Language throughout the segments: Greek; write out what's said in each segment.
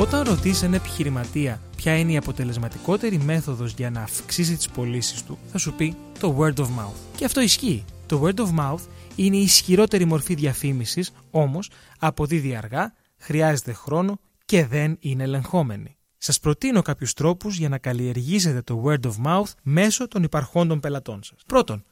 Όταν ρωτήσει ένα επιχειρηματία ποια είναι η αποτελεσματικότερη μέθοδος για να αυξήσει τις πωλήσεις του, θα σου πει το word of mouth. Και αυτό ισχύει. Το word of mouth είναι η ισχυρότερη μορφή διαφήμισης, όμως αποδίδει αργά, χρειάζεται χρόνο και δεν είναι ελεγχόμενη. Σας προτείνω κάποιους τρόπους για να καλλιεργήσετε το word of mouth μέσω των υπαρχόντων πελατών σας. Πρώτον,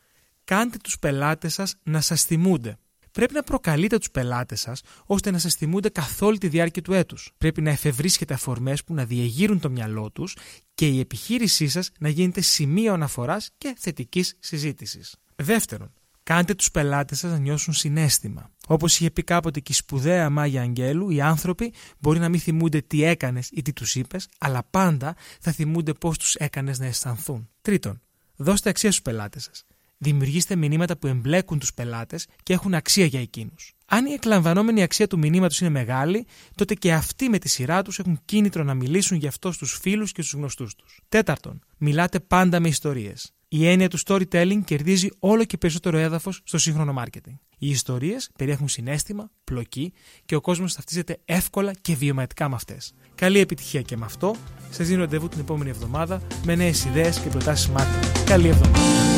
κάντε τους πελάτες σας να σας θυμούνται. Πρέπει να προκαλείτε τους πελάτες σας ώστε να σας θυμούνται καθ' όλη τη διάρκεια του έτους. Πρέπει να εφευρίσκετε αφορμές που να διεγείρουν το μυαλό τους και η επιχείρησή σας να γίνεται σημείο αναφοράς και θετικής συζήτησης. Δεύτερον, κάντε τους πελάτες σας να νιώσουν συνέστημα. Όπως είχε πει κάποτε και η σπουδαία Μάγια Αγγέλου, οι άνθρωποι μπορεί να μην θυμούνται τι έκανες ή τι τους είπες, αλλά πάντα θα θυμούνται πώς τους έκανες να αισθανθούν. Τρίτον, δώστε αξία στους πελάτες σας δημιουργήστε μηνύματα που εμπλέκουν τους πελάτες και έχουν αξία για εκείνους. Αν η εκλαμβανόμενη αξία του μηνύματος είναι μεγάλη, τότε και αυτοί με τη σειρά τους έχουν κίνητρο να μιλήσουν γι' αυτό στους φίλους και στους γνωστούς τους. Τέταρτον, μιλάτε πάντα με ιστορίες. Η έννοια του storytelling κερδίζει όλο και περισσότερο έδαφος στο σύγχρονο marketing. Οι ιστορίες περιέχουν συνέστημα, πλοκή και ο κόσμος ταυτίζεται εύκολα και βιωματικά με αυτές. Καλή επιτυχία και με αυτό. Σας δίνω ραντεβού την επόμενη εβδομάδα με νέες ιδέες και προτάσεις marketing. Καλή εβδομάδα.